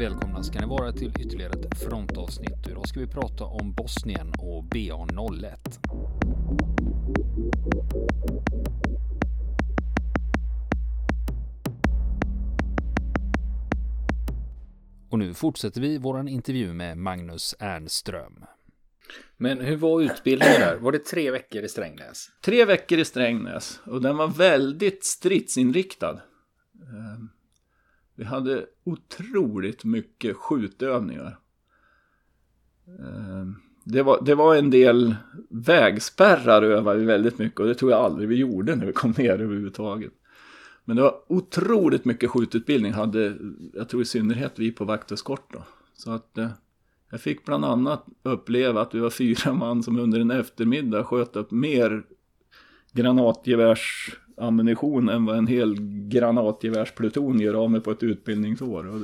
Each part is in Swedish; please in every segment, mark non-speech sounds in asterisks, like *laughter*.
Välkomna ska ni vara till ytterligare ett frontavsnitt. Idag ska vi prata om Bosnien och BA01. Och nu fortsätter vi våran intervju med Magnus Ernström. Men hur var utbildningen där? Var det tre veckor i Strängnäs? Tre veckor i Strängnäs och den var väldigt stridsinriktad. Vi hade otroligt mycket skjutövningar. Ehm, det var, det var en del vägspärrar övade vi väldigt mycket och det tror jag aldrig vi gjorde när vi kom ner överhuvudtaget. Men det var otroligt mycket skjututbildning hade, jag tror i synnerhet vi på vakteskort då. Så att eh, jag fick bland annat uppleva att vi var fyra man som under en eftermiddag sköt upp mer granatgevärs granatgevärsammunition än vad en hel granatgevärspluton gör av med på ett utbildningsår. Och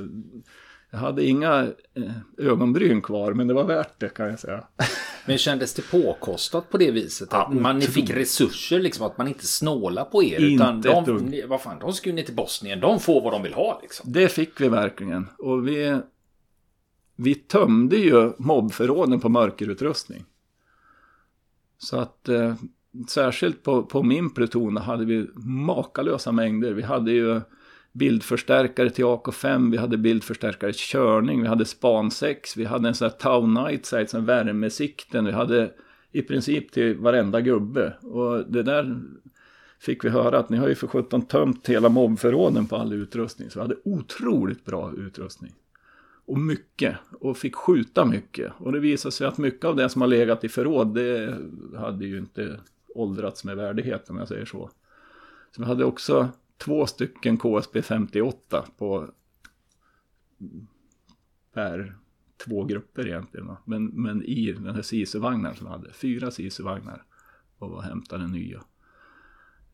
jag hade inga eh, ögonbryn kvar, men det var värt det kan jag säga. *laughs* Men kändes det påkostat på det viset? Att Ja, man fick resurser, liksom att man inte snålar på er. Inte utan de, ni- vad fan, de ska ju ner till Bosnien, de får vad de vill ha liksom. Det fick vi verkligen. Och vi, vi tömde ju mobbförråden på mörkerutrustning. Så att eh, särskilt på, på min pluton hade vi makalösa mängder. Vi hade ju bildförstärkare till AK5, vi hade bildförstärkare till körning, vi hade span 6, vi hade en sån här Town Night Sight, sån värmesikten, vi hade i princip till varenda gubbe. Och det där fick vi höra att ni har ju för sjutton tömt hela mobförråden på all utrustning. Så vi hade otroligt bra utrustning. Och mycket. Och fick skjuta mycket. Och det visade sig att mycket av det som har legat i förråd, det hade ju inte åldrats med värdighet om jag säger så. Så vi hade också två stycken KSB 58 på per två grupper egentligen. va. Men, men i den här SISU-vagnen som vi hade, fyra SISU-vagnar och hämtade nya.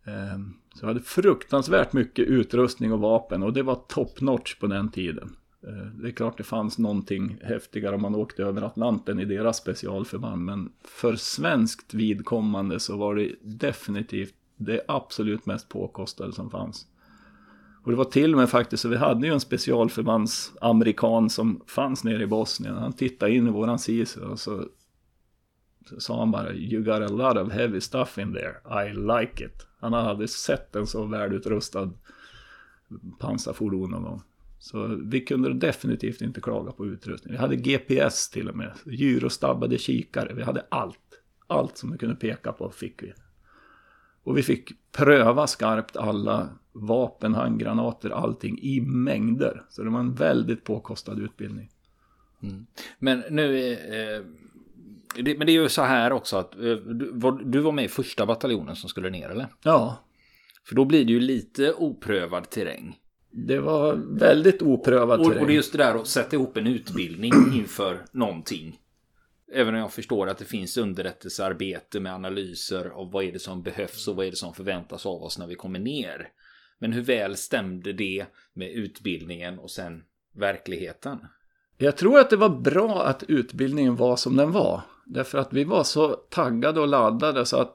Ehm, så jag hade fruktansvärt mycket utrustning och vapen och det var top notch på den tiden. Eh, det är klart det fanns någonting häftigare om man åkte över Atlanten i deras specialförband. Men för svenskt vidkommande så var det definitivt det absolut mest påkostade som fanns. Och det var till och med faktiskt så vi hade ju en specialförbandsamerikan som fanns nere i Bosnien. Han tittade in i våran SISU och så, så sa han bara You got a lot of heavy stuff in there. I like it. Han hade sett en så välutrustad pansarfordon någon gång. Så vi kunde definitivt inte klaga på utrustning. Vi hade GPS till och med. Gyrostabbade kikare. Vi hade allt. Allt som vi kunde peka på fick vi. Och vi fick pröva skarpt alla vapen, handgranater, allting i mängder. Så det var en väldigt påkostad utbildning. Men nu, eh, det, men det är ju så här också att eh, du, var, du var med i första bataljonen som skulle ner eller? Ja, För då blir det ju lite oprövad terräng. Det var väldigt oprövad Och, terräng. och det är just det där att sätta ihop en utbildning *clears throat* inför någonting. Även om jag förstår att det finns underrättelsearbete med analyser av vad är det som behövs och vad är det som förväntas av oss när vi kommer ner. Men hur väl stämde det med utbildningen och sen verkligheten? Jag tror att det var bra att utbildningen var som den var. Därför att vi var så taggade och laddade så att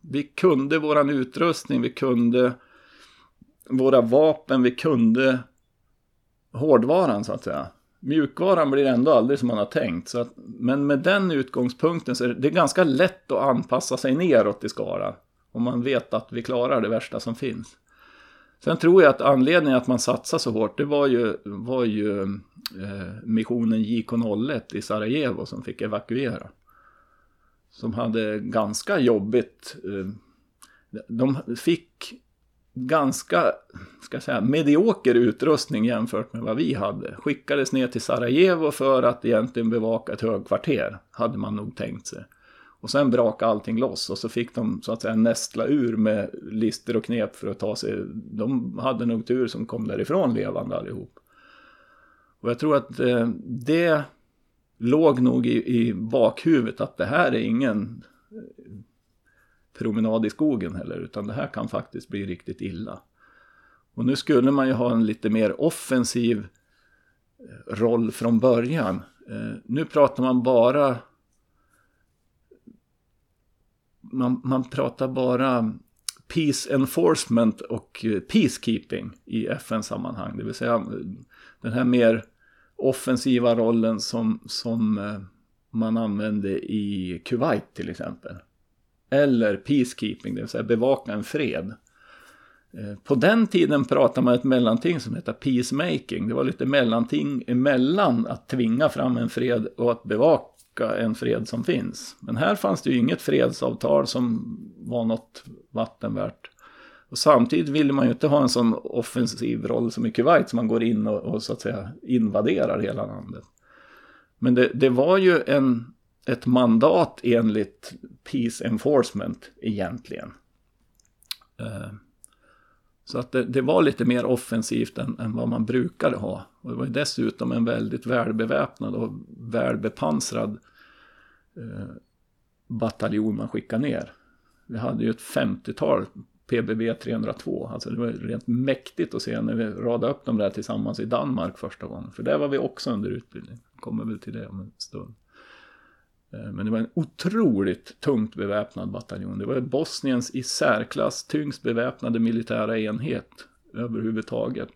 vi kunde våran utrustning, vi kunde våra vapen, vi kunde hårdvaran så att säga. Mjukvaran blir ändå aldrig som man har tänkt. Så att, men med den utgångspunkten så är det, ganska lätt att anpassa sig neråt i skalan Om man vet att vi klarar det värsta som finns. Sen tror jag att anledningen att man satsar så hårt, det var ju, var ju eh, missionen JK01 i Sarajevo som fick evakuera. Som hade ganska jobbigt. Eh, de fick ganska, ska jag säga, medioker utrustning jämfört med vad vi hade. Skickades ner till Sarajevo för att egentligen bevaka ett högkvarter, hade man nog tänkt sig. Och sen brakade allting loss och så fick de så att säga nästla ur med lister och knep för att ta sig. De hade nog tur som kom därifrån levande allihop. Och jag tror att eh, det låg nog i, i bakhuvudet att det här är ingen promenad i skogen heller, utan det här kan faktiskt bli riktigt illa. Och nu skulle man ju ha en lite mer offensiv eh, roll från början. Eh, nu pratar man bara man, man pratar bara peace enforcement och eh, peacekeeping i FN-sammanhang. Det vill säga den här mer offensiva rollen som, som man använde i Kuwait till exempel. Eller peacekeeping, det vill säga bevaka en fred. Eh, på den tiden pratade man ett mellanting som hette peacemaking. Det var lite mellanting emellan att tvinga fram en fred och att bevaka en fred som finns. Men här fanns det ju inget fredsavtal som var något vattenvärt. Och samtidigt ville man ju inte ha en sån offensiv roll som i Kuwait som man går in och, och så att säga invaderar hela landet. Men det, det var ju en, ett mandat enligt Peace Enforcement egentligen. Eh, så att det, det, var lite mer offensivt än, än, vad man brukade ha. Och det var ju dessutom en väldigt välbeväpnad och välbepansrad eh, bataljon man skickade ner. Vi hade ju ett 50-tal PBB 302. Alltså det var rent mäktigt att se när vi radade upp dem där tillsammans i Danmark första gången. För där var vi också under utbildning. Kommer väl till det om en stund. Eh, men det var en otroligt tungt beväpnad bataljon. Det var Bosniens i särklass tyngst beväpnade militära enhet överhuvudtaget.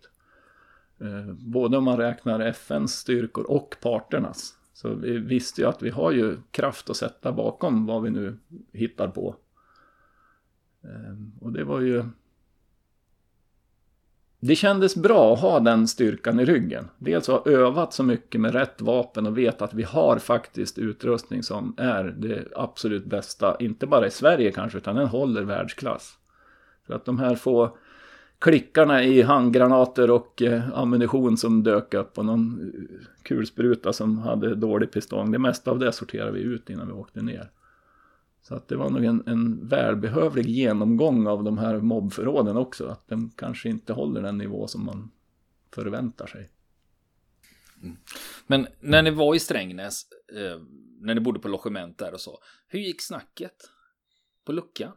Eh, både om man räknar FNs styrkor och parternas. Så vi visste ju att vi har ju kraft att sätta bakom vad vi nu hittar på. Eh, och det var ju... Det kändes bra att ha den styrkan i ryggen. Dels att ha övat så mycket med rätt vapen och veta att vi har faktiskt utrustning som är det absolut bästa. Inte bara i Sverige kanske, utan den håller världsklass. För att de här få klickarna i handgranater och eh, ammunition som dök upp och någon eh, kulspruta som hade dålig pistong. Det mesta av det sorterade vi ut innan vi åkte ner. Så att det var nog en, en välbehövlig genomgång av de här mobbförråden också. Att de kanske inte håller den nivå som man förväntar sig. Mm. Men när ni var i Strängnäs, eh, när ni bodde på logement där och så. Hur gick snacket? På luckan?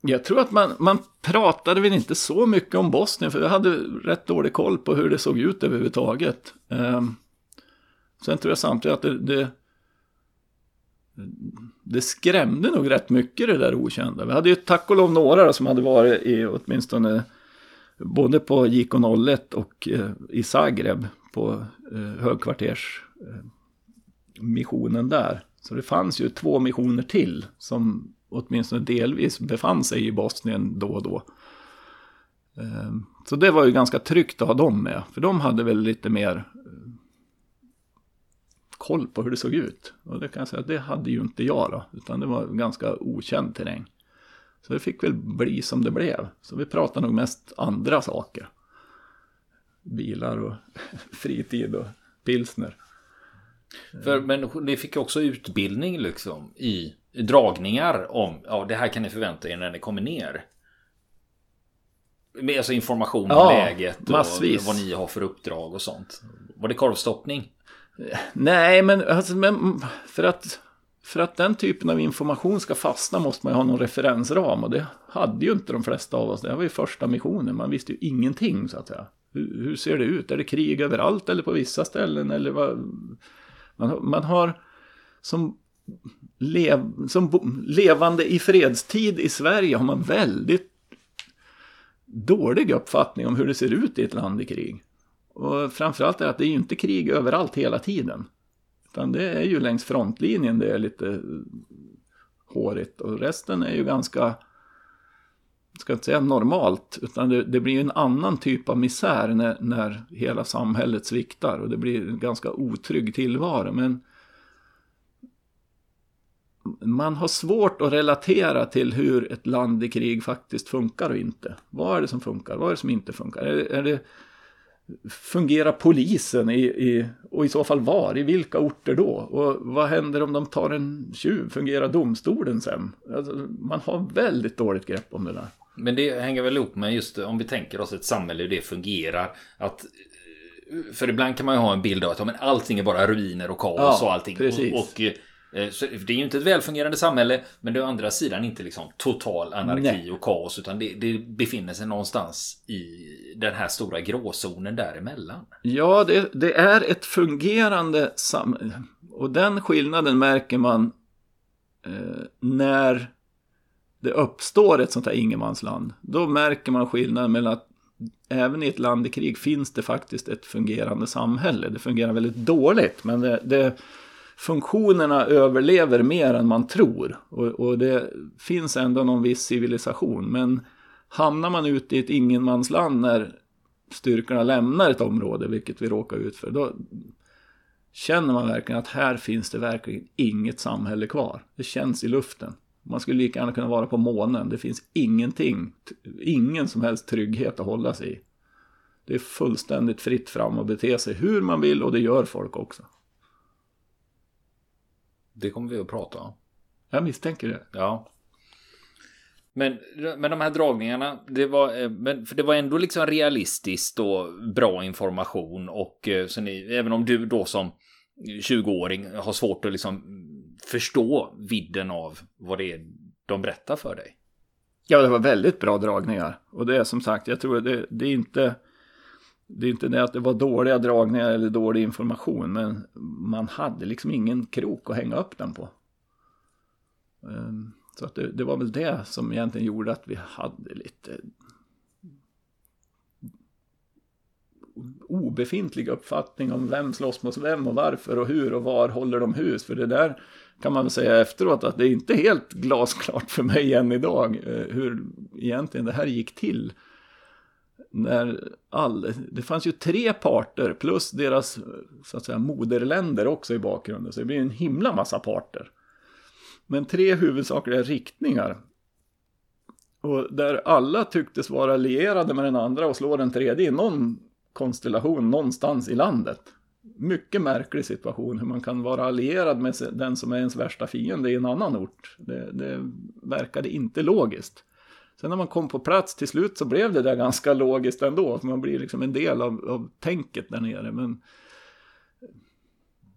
Jag tror att man, man pratade väl inte så mycket om Bosnien. För vi hade rätt dålig koll på hur det såg ut överhuvudtaget. Eh, sen tror jag samtidigt att det, det det skrämde nog rätt mycket det där okända. Vi hade ju tack och lov några som hade varit i åtminstone både på JK01 och eh, i Zagreb på eh, högkvartersmissionen där. Så det fanns ju två missioner till som åtminstone delvis befann sig i Bosnien då och då. Eh, så det var ju ganska tryggt att ha dem med, för de hade väl lite mer koll på hur det såg ut. Och det kan jag säga, det hade ju inte jag då, utan det var ganska okänd terräng. Så det fick väl bli som det blev. Så vi pratade nog mest andra saker. Bilar och *laughs* fritid och pilsner. För, men ni fick också utbildning liksom i dragningar om, ja det här kan ni förvänta er när ni kommer ner. Med alltså information om ja, läget massvis. och vad ni har för uppdrag och sånt. Var det korvstoppning? Nej, men, alltså, men för, att, för att den typen av information ska fastna måste man ju ha någon referensram. Och det hade ju inte de flesta av oss. Det här var ju första missionen. Man visste ju ingenting så att säga. Hur, hur ser det ut? Är det krig överallt eller på vissa ställen? Eller vad? Man, man har som, lev, som levande i fredstid i Sverige har man väldigt dålig uppfattning om hur det ser ut i ett land i krig. Och framförallt är att det är ju inte krig överallt hela tiden. Utan det är ju längs frontlinjen det är lite eh, hårigt. Och resten är ju ganska, ska inte säga normalt, utan det, det blir ju en annan typ av misär när, när hela samhället sviktar. Och det blir en ganska otrygg tillvaro. Men man har svårt att relatera till hur ett land i krig faktiskt funkar och inte. Vad är det som funkar? Vad är det som inte funkar? Är, är det fungerar polisen i, i, och i så fall var? I vilka orter då? Och vad händer om de tar en tjuv? Fungerar domstolen sen? Alltså, man har väldigt dåligt grepp om det där. Men det hänger väl ihop med just om vi tänker oss ett samhälle hur det fungerar. Att, för ibland kan man ju ha en bild av att ja, men allting är bara ruiner och kaos ja, och allting. Precis. Och, och Eh, så det är ju inte ett välfungerande samhälle men det är å andra sidan inte liksom total anarki Nej. och kaos utan det, det, befinner sig någonstans i den här stora gråzonen däremellan. Ja, det, det är ett fungerande samhälle och den skillnaden märker man eh, när det uppstår ett sånt här ingenmansland. Då märker man skillnaden mellan att även i ett land i krig finns det faktiskt ett fungerande samhälle. Det fungerar väldigt dåligt, men det, det funktionerna överlever mer än man tror. Och, och, det finns ändå någon viss civilisation. Men hamnar man ute i ett ingenmansland när styrkorna lämnar ett område, vilket vi råkar ut för, då känner man verkligen att här finns det verkligen inget samhälle kvar. Det känns i luften. Man skulle lika gärna kunna vara på månen. Det finns ingenting, ingen som helst trygghet att hålla sig i. Det är fullständigt fritt fram att bete sig hur man vill och det gör folk också. Det kommer vi att prata om. Jag misstänker det. Ja. Men, men de här dragningarna, det var, eh, men, för det var ändå liksom realistiskt och bra information och eh, så ni, även om du då som 20-åring har svårt att liksom förstå vidden av vad det är de berättar för dig. Ja, det var väldigt bra dragningar. Och det är som sagt, jag tror det, det är inte det är inte det att det var dåliga dragningar eller dålig information, men man hade liksom ingen krok att hänga upp den på. Ehm, så att det, det var väl det som egentligen gjorde att vi hade lite obefintlig uppfattning om vem slåss mot vem och varför och hur och var håller de hus. För det där kan man väl säga efteråt att det är inte helt glasklart för mig än idag eh, hur egentligen det här gick till. När all, det fanns ju tre parter plus deras så att säga, moderländer också i bakgrunden. Så det blir en himla massa parter. Men tre huvudsakliga riktningar. Och där alla tycktes vara lierade med den andra och slå den tredje i någon konstellation någonstans i landet. Mycket märklig situation hur man kan vara allierad med den som är ens värsta fiende i en annan ort. Det, det verkade inte logiskt. Sen när man kom på plats till slut så blev det där ganska logiskt ändå. För man blir liksom en del av, av tänket där nere. Men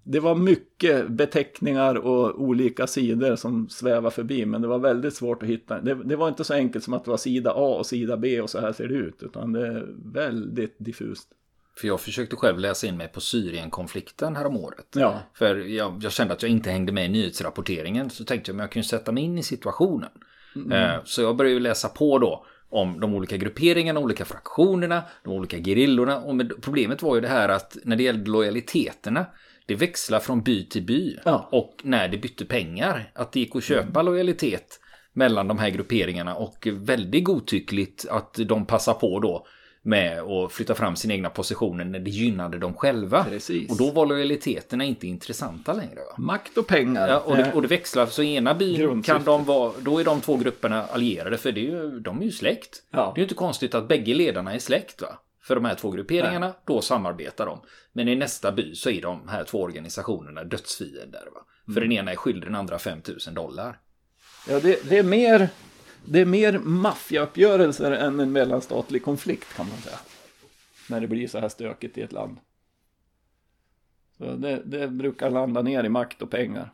det var mycket beteckningar och olika sidor som svävade förbi. Men det var väldigt svårt att hitta. Det, det, var inte så enkelt som att det var sida A och sida B och så här ser det ut. Utan det är väldigt diffust. För jag försökte själv läsa in mig på Syrienkonflikten här om året. Ja. För jag, jag, kände att jag inte hängde med i nyhetsrapporteringen. Så tänkte jag att jag kunde sätta mig in i situationen. Mm. Eh, så jag började läsa på då om de olika grupperingarna, de olika fraktionerna, de olika gerillorna. Och problemet var ju det här att när det gällde lojaliteterna det växlar från by till by. Ja. Och när det bytte pengar, att det gick att köpa mm. lojalitet mellan de här grupperingarna och väldigt godtyckligt att de passar på då med att flytta fram sina egna positioner när det gynnade dem själva. Precis. Och då var lojaliteterna inte intressanta längre. Va? Makt och pengar. Ja, och, det, och det växlar. Så i ena byn kan de vara, då är de två grupperna allierade för det är ju, de är ju släkt. Ja. Det är ju inte konstigt att bägge ledarna är släkt. Va? För de här två grupperingarna, Nej. då samarbetar de. Men i nästa by så är de här två organisationerna dödsfiender. Va? För mm. den ena är skyldig den andra 5000 dollar. Ja, det, det är mer det är mer maffiauppgörelser än en mellanstatlig konflikt kan man säga. När det blir så här stökigt i ett land. Så det, det brukar landa ner i makt och pengar.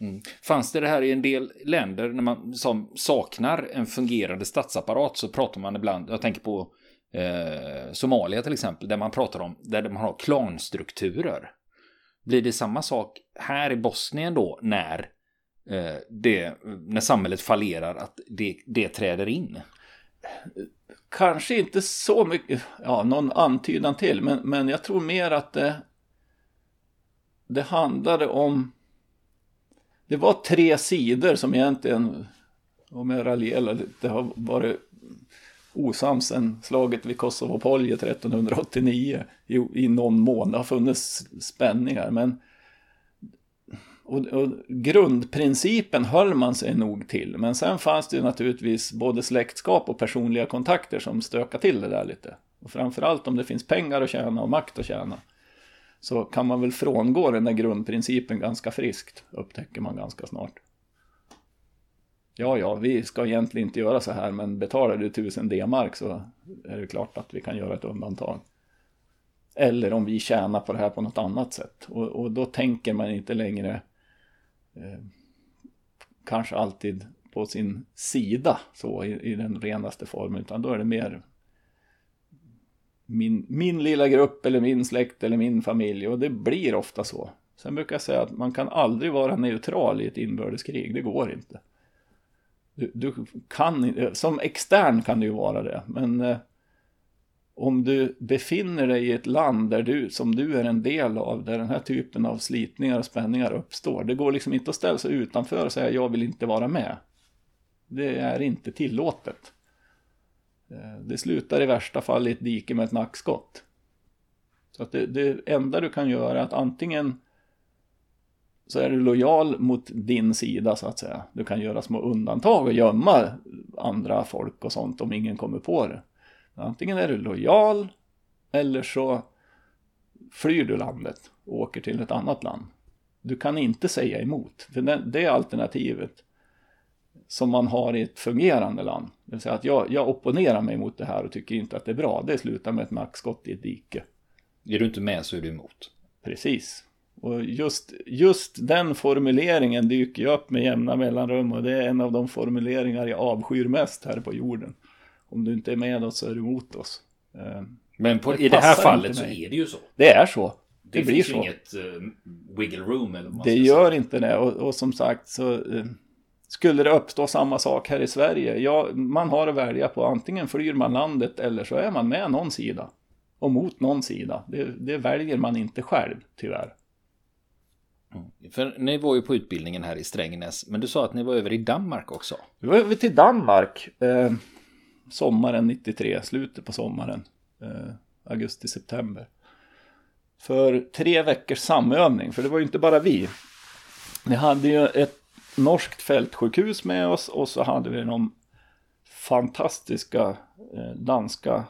Mm. Fanns det det här i en del länder när man som saknar en fungerande statsapparat så pratar man ibland, jag tänker på eh, Somalia till exempel, där man pratar om där man har klanstrukturer. Blir det samma sak här i Bosnien då när Eh, det, när samhället fallerar, att det, det träder in? Kanske inte så mycket, ja, någon antydan till, men, men jag tror mer att det, det handlade om, det var tre sidor som egentligen, om jag raljerar det har varit osams sen slaget vid Kosovo-Polje 1389 i, i någon mån. Det har funnits spänningar, men och, och, grundprincipen höll man sig nog till. Men sen fanns det ju naturligtvis både släktskap och personliga kontakter som stökade till det där lite. Och framförallt om det finns pengar att tjäna och makt att tjäna. Så kan man väl frångå den där grundprincipen ganska friskt. Upptäcker man ganska snart. Ja, ja, vi ska egentligen inte göra så här, men betalar du tusen D-mark så är det klart att vi kan göra ett undantag. Eller om vi tjänar på det här på något annat sätt. Och, och då tänker man inte längre eh, kanske alltid på sin sida så i, i, den renaste formen utan då är det mer min, min lilla grupp eller min släkt eller min familj och det blir ofta så. Sen brukar jag säga att man kan aldrig vara neutral i ett inbördeskrig, det går inte. Du, du kan som extern kan du ju vara det, men eh, om du befinner dig i ett land där du, som du är en del av, där den här typen av slitningar och spänningar uppstår. Det går liksom inte att ställa sig utanför och säga jag vill inte vara med. Det är inte tillåtet. Eh, det slutar i värsta fall i ett dike med ett nackskott. Så att det, det enda du kan göra är att antingen så är du lojal mot din sida så att säga. Du kan göra små undantag och gömma andra folk och sånt om ingen kommer på det. Antingen är du lojal eller så flyr du landet och åker till ett annat land. Du kan inte säga emot, för det är alternativet som man har i ett fungerande land. Det vill säga att jag, jag opponerar mig mot det här och tycker inte att det är bra. Det slutar med ett nackskott i ett dike. Är du inte med så är du emot. Precis. Och just, just den formuleringen dyker ju upp med jämna mellanrum och det är en av de formuleringar jag avskyr mest här på jorden. Om du inte är med oss så är du emot oss. Eh, Men på, det i det här fallet så är det ju så. Det är så. Det, det blir så. inget uh, wiggle room. Eller det gör inte det. Och, och, som sagt så uh, skulle det uppstå samma sak här i Sverige. Ja, man har att välja på antingen flyr man landet eller så är man med någon sida. Och mot någon sida. Det, det väljer man inte själv tyvärr. Mm. För ni var ju på utbildningen här i Strängnäs, men du sa att ni var över i Danmark också. Vi var över till Danmark. Eh, sommaren 93, slutet på sommaren. Eh, Augusti-september. För tre veckors samövning, för det var ju inte bara vi. Vi hade ju ett norskt fältsjukhus med oss och så hade vi de fantastiska eh, danska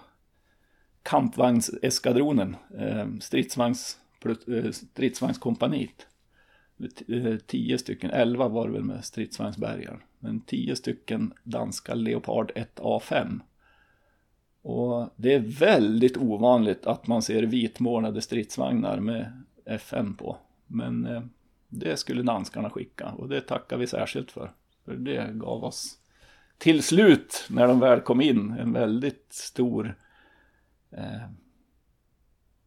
kampvagnseskadronen, eh, stridsvagns, eh, stridsvagnskompaniet. Eh, tio stycken, elva var det väl med stridsvagnsbärgaren. Men tio stycken danska Leopard 1A5. Och det är väldigt ovanligt att man ser vitmålade stridsvagnar med FN på. Men eh, det skulle danskarna skicka och det tackar vi särskilt för. För det gav oss till slut, när de väl kom in, en väldigt stor... Eh,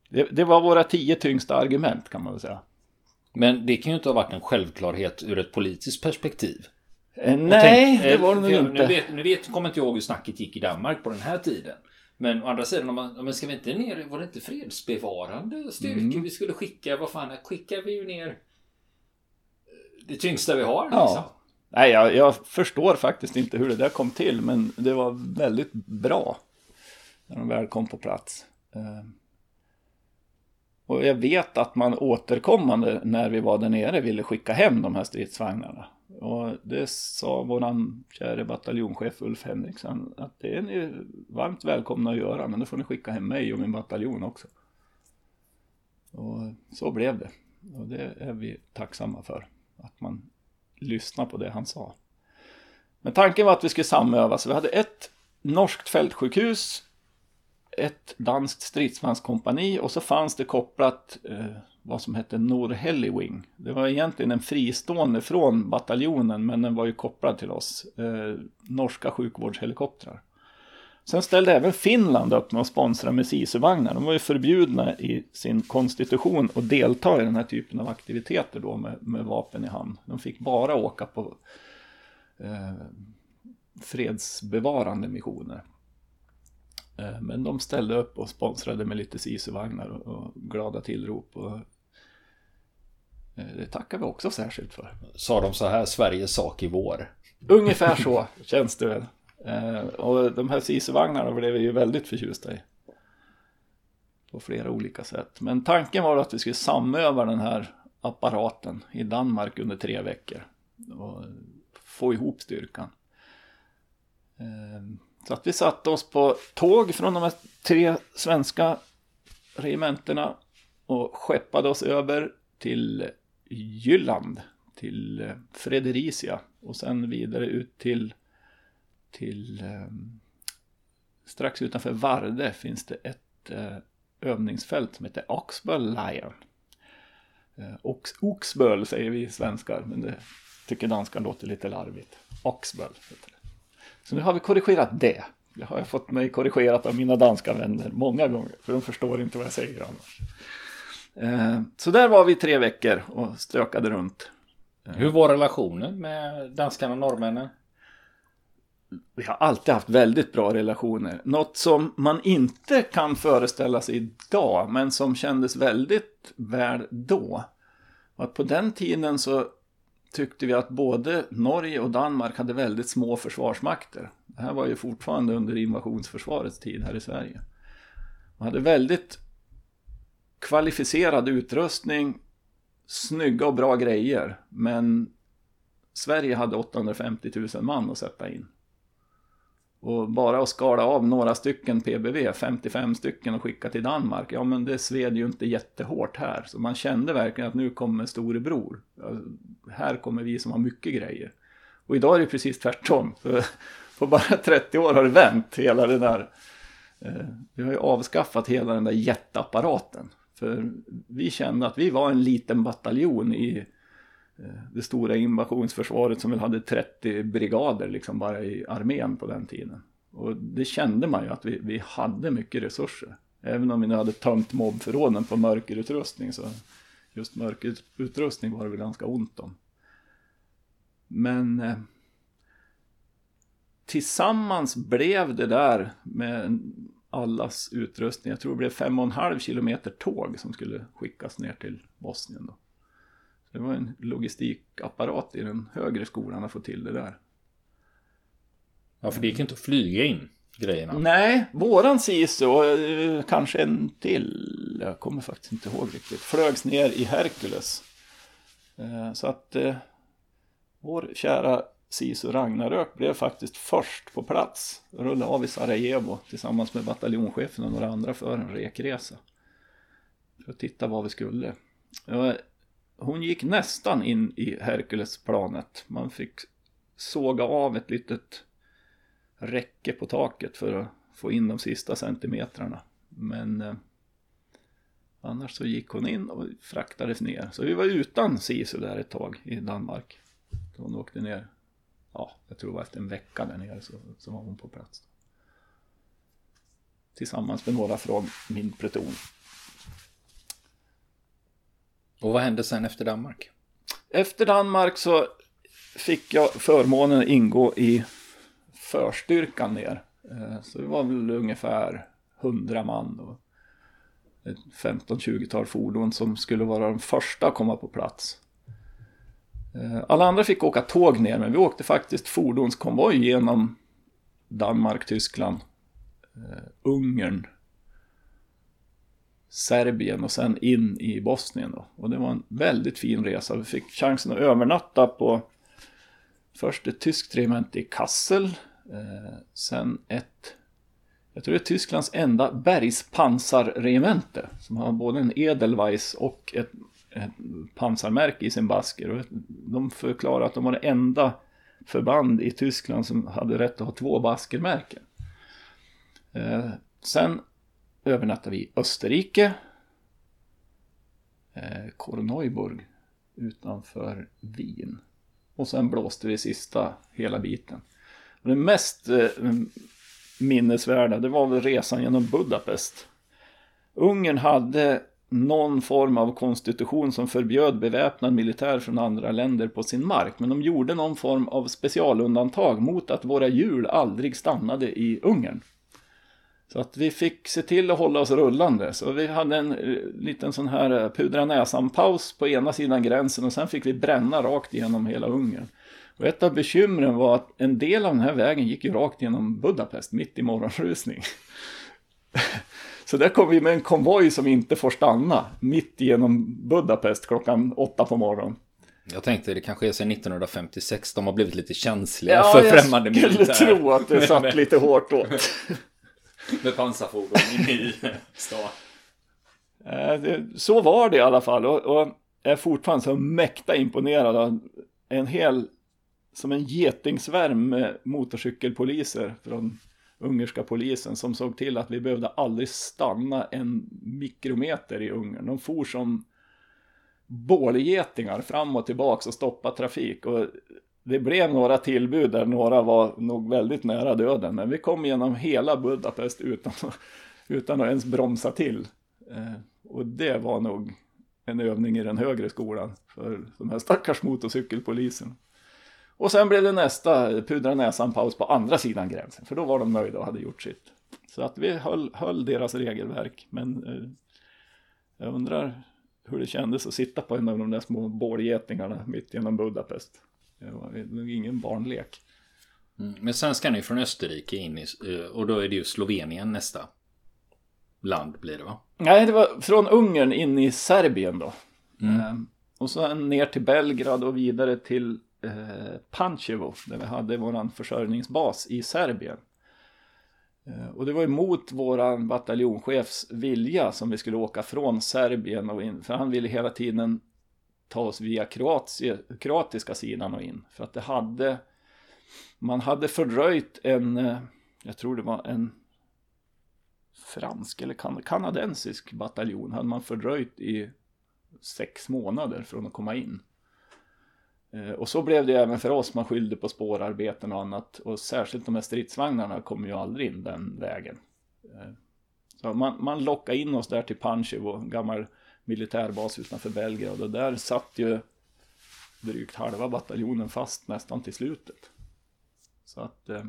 det, det var våra tio tyngsta argument kan man väl säga. Men det kan ju inte ha varit en självklarhet ur ett politiskt perspektiv. Eh, nej, tänk, det var det nog inte. Nu vet, nu vet, kommer inte jag hur snacket gick i Danmark på den här tiden. Men å andra sidan, om man, men ska vi inte ner, var det inte fredsbevarande styrkor mm. vi skulle skicka? Vad fan, skickar vi ju ner det tyngsta vi har. Ja. Liksom. Nej, jag, jag, förstår faktiskt inte hur det där kom till, men det var väldigt bra när de väl kom på plats. Och jag vet att man återkommande när vi var där nere ville skicka hem de här stridsvagnarna. Och det sa våran käre bataljonschef Ulf Henriksson att det är ni varmt välkomna att göra men då får ni skicka hem mig och min bataljon också. Och så blev det. Och det är vi tacksamma för. Att man lyssnar på det han sa. Men tanken var att vi skulle samöva så vi hade ett norskt fältsjukhus ett danskt stridsvagnskompani och så fanns det kopplat eh, vad som hette Norhellywing. Det var egentligen en fristående från bataljonen men den var ju kopplad till oss. Eh, norska sjukvårdshelikoptrar. Sen ställde även Finland upp med att sponsra med SISU-vagnar. De var ju förbjudna i sin konstitution att delta i den här typen av aktiviteter då med, med vapen i hand. De fick bara åka på eh, fredsbevarande missioner. Eh, men de ställde upp och sponsrade med lite SISU-vagnar och, glada tillrop. Och eh, det tackar vi också särskilt för. Sa de så här, Sveriges sak i vår? Ungefär så *laughs* känns det väl. Eh, och de här SISU-vagnarna blev vi ju väldigt förtjusta i. På flera olika sätt. Men tanken var att vi skulle samöva den här apparaten i Danmark under tre veckor. Och få ihop styrkan. Så att vi satte oss på tåg från de här tre svenska regementena och skeppade oss över till Jylland, till Fredericia och sen vidare ut till, till ehm, strax utanför Varde finns det ett eh, övningsfält som heter Oxbow Lion. Eh, ox, Oxböl säger vi svenskar, men det tycker danskar låter lite larvigt. Oxböl heter det. Så nu har vi korrigerat det. Det har jag fått mig korrigerat av mina danska vänner många gånger. För de förstår inte vad jag säger annars. Eh, så där var vi tre veckor och stökade runt. Hur var relationen med danskarna och norrmännen? vi har alltid haft väldigt bra relationer. Något som man inte kan föreställa sig idag, men som kändes väldigt väl då. Att på den tiden så tyckte vi att både Norge och Danmark hade väldigt små försvarsmakter. Det här var ju fortfarande under invasionsförsvarets tid här i Sverige. Man hade väldigt kvalificerad utrustning, snygga och bra grejer, men Sverige hade 850 000 man att sätta in. Och bara att skala av några stycken PBV, 55 stycken och skicka till Danmark, ja men det sved ju inte jättehårt här. Så man kände verkligen att nu kommer storebror. Här kommer vi som har mycket grejer. Och idag är det precis tvärtom. För *laughs* på bara 30 år har det vänt hela det där. Eh, vi har ju avskaffat hela den där jätteapparaten. För vi kände att vi var en liten bataljon i Eh, det stora invasionsförsvaret som väl hade 30 brigader liksom bara i armén på den tiden. Och det kände man ju att vi, vi hade mycket resurser. Även om vi nu hade tömt mobbförråden på mörkerutrustning så just mörkerutrustning var det väl ganska ont om. Men eh, tillsammans blev det där med allas utrustning. Jag tror det blev fem och en halv kilometer tåg som skulle skickas ner till Bosnien. Då. Det var en logistikapparat i den högre skolan att få till det där. Ja, för det gick inte att flyga in grejerna. Nej, våran och eh, kanske en till, jag kommer faktiskt inte ihåg riktigt, flögs ner i Hercules. Eh, så att eh, vår kära SISU Ragnarök blev faktiskt först på plats. Rullade av i Sarajevo tillsammans med bataljonschefen och några andra för en rekresa. För att titta vad vi skulle hon gick nästan in i Herkulesplanet. Man fick såga av ett litet räcke på taket för att få in de sista centimetrarna. Men eh, annars så gick hon in och fraktades ner. Så vi var utan SISU där ett tag i Danmark. Hon åkte ner, ja, jag tror det var efter en vecka där nere så, så var hon på plats. Tillsammans med några från min pluton. Och vad hände sen efter Danmark? Efter Danmark så fick jag förmånen att ingå i förstyrkan ner. Eh, så vi var väl ungefär 100 man och 15-20-tal fordon som skulle vara de första att komma på plats. Eh, alla andra fick åka tåg ner, men vi åkte faktiskt fordonskonvoj genom Danmark, Tyskland, eh, Ungern, Serbien och sen in i Bosnien. Då. Och det var en väldigt fin resa. Vi fick chansen att övernatta på först ett tyskt regemente i Kassel. Eh, sen ett, jag tror det är Tysklands enda bergspansarregemente. Som har både en Edelweiss och ett, ett pansarmärke i sin basker. Och de förklarar att de var det enda förband i Tyskland som hade rätt att ha två baskermärken. Eh, sen övernattade vi i Österrike. Eh, Korneuburg utanför Wien. Och sen blåste vi sista hela biten. Och det mest eh, minnesvärda det var väl resan genom Budapest. Ungern hade någon form av konstitution som förbjöd beväpnad militär från andra länder på sin mark. Men de gjorde någon form av specialundantag mot att våra hjul aldrig stannade i Ungern. Så att vi fick se till att hålla oss rullande. Så vi hade en eh, liten sån här eh, pudra näsan-paus på ena sidan gränsen och sen fick vi bränna rakt igenom hela Ungern. Och ett av bekymren var att en del av den här vägen gick ju rakt genom Budapest mitt i morgonrusning. *laughs* Så där kom vi med en konvoj som inte får stanna mitt genom Budapest klockan åtta på morgonen. Jag tänkte det kanske är sedan 1956 de har blivit lite känsliga ja, för främmande militär. jag skulle tro att det satt *laughs* lite hårt åt. Med pansarfordon inne i stan. Eh, så var det i alla fall och, och är fortfarande så mäkta imponerad av en hel, som en getingsvärm med motorcykelpoliser från ungerska polisen som såg till att vi behövde aldrig stanna en mikrometer i Ungern. De for som bålgetingar fram och tillbaka och stoppade trafik. Och det blev några tillbud där några var nog väldigt nära döden. Men vi kom genom hela Budapest utan, utan att ens bromsa till. Eh, och det var nog en övning i den högre skolan för de här stackars motorcykelpolisen. Och sen blev det nästa pudra näsan-paus på andra sidan gränsen. För då var de nöjda och hade gjort sitt. Så att vi höll, höll deras regelverk. Men eh, jag undrar hur det kändes att sitta på en av de där små bålgetingarna mitt genom Budapest. Det var nog ingen barnlek. Mm. Men sen ska ni från Österrike in i, eh, och då är det ju Slovenien nästa land blir det va? Nej, det var från Ungern in i Serbien då. Mm. Ehm, och sen ner till Belgrad och vidare till eh, Pančevo där vi hade våran försörjningsbas i Serbien. Eh, och det var emot våran bataljonchefs vilja som vi skulle åka från Serbien och in. För han ville hela tiden ta oss via kroatia, kroatiska sidan och in. För att det hade, man hade fördröjt en, eh, jag tror det var en fransk eller kan, kanadensisk bataljon hade man fördröjt i sex månader från att komma in. Eh, och så blev det även för oss, man skyllde på spårarbeten och annat. Och särskilt de här stridsvagnarna kom ju aldrig in den vägen. Eh, så man, man lockade in oss där till Panchevo, en gammal militärbas utanför Belgrad. Och där satt ju drygt halva bataljonen fast nästan till slutet. Så att eh,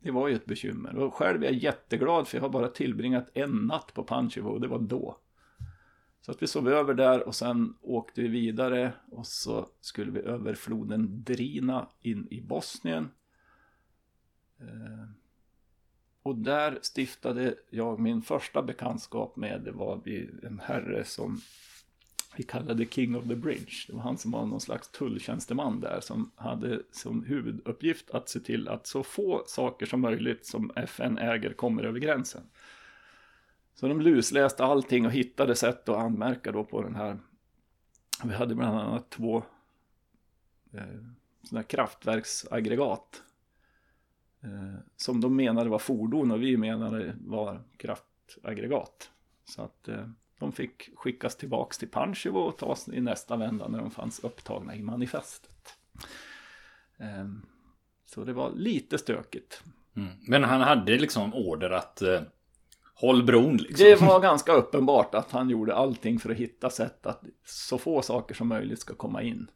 det var ju ett bekymmer. Och själv är jag jätteglad för jag har bara tillbringat en natt på Panchevo och det var då. Så att vi sov över där och sen åkte vi vidare och så skulle vi över floden Drina in i Bosnien. Eh, och där stiftade jag min första bekantskap med, det var en herre som vi kallade King of the Bridge. Det var han som var någon slags tulltjänsteman där som hade som huvuduppgift att se till att så få saker som möjligt som FN äger kommer över gränsen. Så de lusläste allting och hittade sätt att anmärka då på den här. Vi hade bland annat två eh, sådana här kraftverksaggregat. Eh, som de menade var fordon och vi menade var kraftaggregat. Så att eh, de fick skickas tillbaks till Pančevo och tas i nästa vända när de fanns upptagna i manifestet. Eh, så det var lite stökigt. Mm. Men han hade liksom order att eh, Håll bron liksom. Det var *laughs* ganska uppenbart att han gjorde allting för att hitta sätt att så få saker som möjligt ska komma in.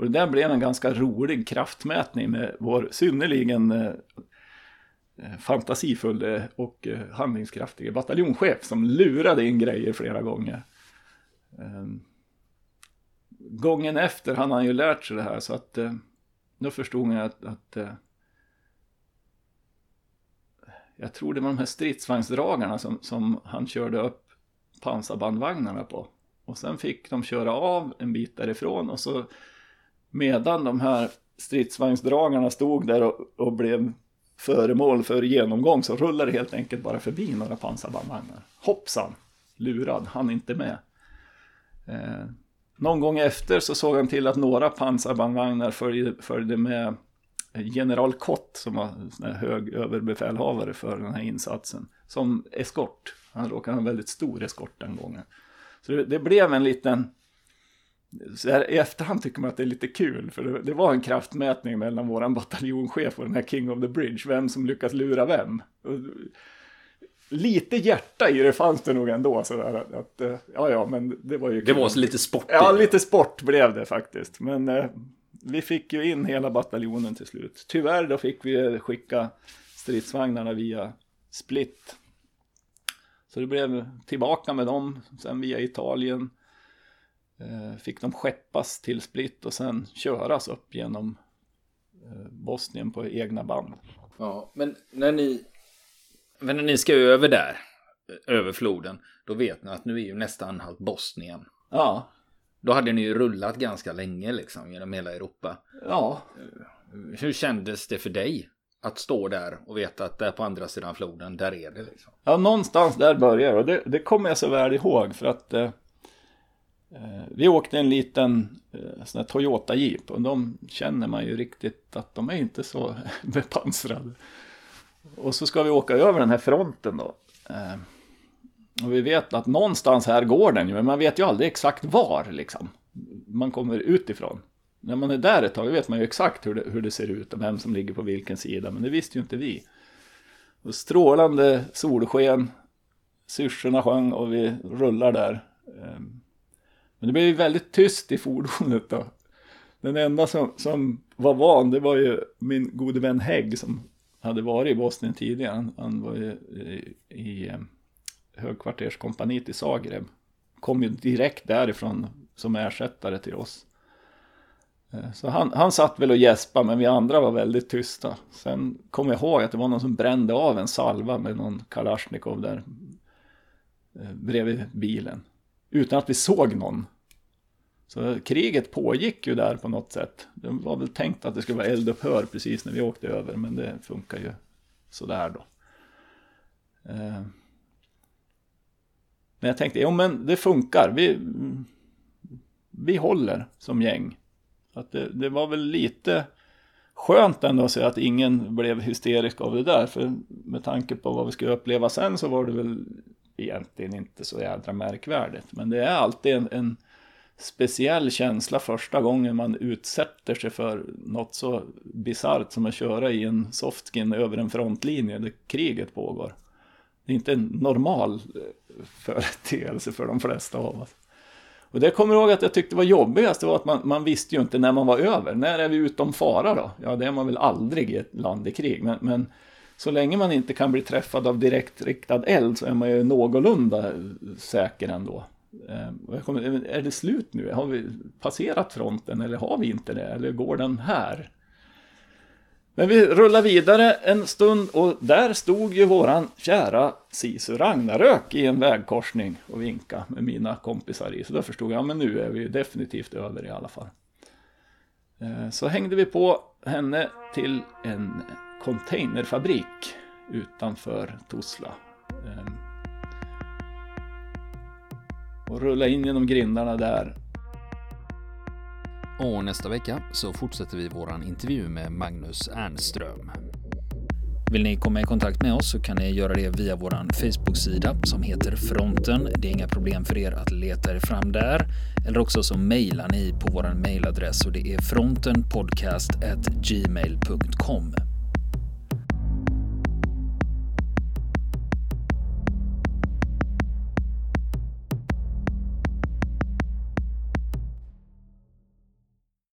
Och det där blev en ganska rolig kraftmätning med vår synnerligen eh, eh fantasifulla och eh, handlingskraftige handlingskraftiga bataljonschef som lurade in grejer flera gånger. Ehm, gången efter han han ju lärt sig det här så att eh, då förstod jag att, att jag tror det var de här stridsvagnsdragarna som, som han körde upp pansarbandvagnarna på. Och sen fick de köra av en bit därifrån och så medan de här stridsvagnsdragarna stod där och, och blev föremål för genomgång så rullade det helt enkelt bara förbi några pansarbandvagnar. Hoppsan, lurad, han inte med. Eh, någon gång efter så såg han till att några pansarbandvagnar följde, följde med general Kott som var hög överbefälhavare för den här insatsen. Som eskort. Han råkade ha en väldigt stor eskort den gången. Så det, det blev en liten... Så här, I efterhand tycker man att det är lite kul. För det, det, var en kraftmätning mellan våran bataljonschef och den här King of the Bridge. Vem som lyckas lura vem. Och, lite hjärta i det fanns det nog ändå. Sådär, att, ja, ja, men det var ju... Det kul. var lite sport. Ja, lite sport blev det faktiskt. Men eh, vi fick ju in hela bataljonen till slut. Tyvärr då fick vi skicka stridsvagnarna via Split. Så det blev tillbaka med dem, sen via Italien. Eh, fick de skeppas till Split och sen köras upp genom eh, Bosnien på egna band. Ja, men när ni, men när ni ska över där, över floden, då vet ni att nu är ju nästa anhalt Bosnien. Ja, då hade ni ju rullat ganska länge liksom genom hela Europa. Ja. Hur kändes det för dig? Att stå där och veta att där på andra sidan floden, där är det liksom. Ja, någonstans där börjar och det, det kommer jag så väl ihåg för att eh, eh Eh, vi åkte en liten eh, sån här Toyota Jeep och de känner man ju riktigt att de är inte så *laughs* bepansrade. Och så ska vi åka över den här fronten då. Eh, och vi vet att någonstans här går den ju, men man vet ju aldrig exakt var liksom. Man kommer utifrån. När man är där ett tag vet man ju exakt hur det, hur det ser ut och vem som ligger på vilken sida, men det visste ju inte vi. Och strålande solsken, syrsorna sjöng och vi rullar där. Men det blev ju väldigt tyst i fordonet då. Den enda som, som var van, det var ju min gode vän Hägg som hade varit i Bosnien tidigare. Han, han var ju eh, i, eh, i högkvarterskompaniet i Zagreb. Kom ju direkt därifrån som ersättare till oss. Eh, så han, han satt väl och gäspade men vi andra var väldigt tysta. Sen kom jag ihåg att det var någon som brände av en salva med någon Kalashnikov där bredvid bilen. Utan att vi såg någon. Så kriget pågick ju där på något sätt. Det var väl tänkt att det skulle vara eldupphör precis när vi åkte över men det funkar ju sådär då. Eh, men jag tänkte, jo men det funkar. Vi, vi håller som gäng. Att det, det var väl lite skönt ändå att se att ingen blev hysterisk av det där. För med tanke på vad vi skulle uppleva sen så var det väl egentligen inte så jädra märkvärdigt. Men det är alltid en, en speciell känsla första gången man utsätter sig för något så bisarrt som att köra i en softskin över en frontlinje där kriget pågår. Det är inte en normal eh, företeelse för de flesta av oss. Och det kommer jag ihåg att jag tyckte var jobbigast, det var att man, man visste ju inte när man var över. När är vi utom fara då? Ja, det är man väl aldrig i ett land i krig. Men, men så länge man inte kan bli träffad av direktriktad eld så är man ju någorlunda säker ändå. Ehm, kommer, är det slut nu? Har vi passerat fronten eller har vi inte det? Eller går den här? Men vi rullar vidare en stund och där stod ju våran kära Sisu Ragnarök i en vägkorsning och vinka med mina kompisar i. Så då förstod jag, men nu är vi definitivt över i alla fall. Ehm, så hängde vi på henne till en containerfabrik utanför Tosla. Ehm, och rulla in genom grindarna där och nästa vecka så fortsätter vi våran intervju med Magnus Ernström. Vill ni komma i kontakt med oss så kan ni göra det via vår Facebook-sida som heter Fronten. Det är inga problem för er att leta er fram där. Eller också så mejlar ni på vår mejladress och det är frontenpodcast.gmail.com.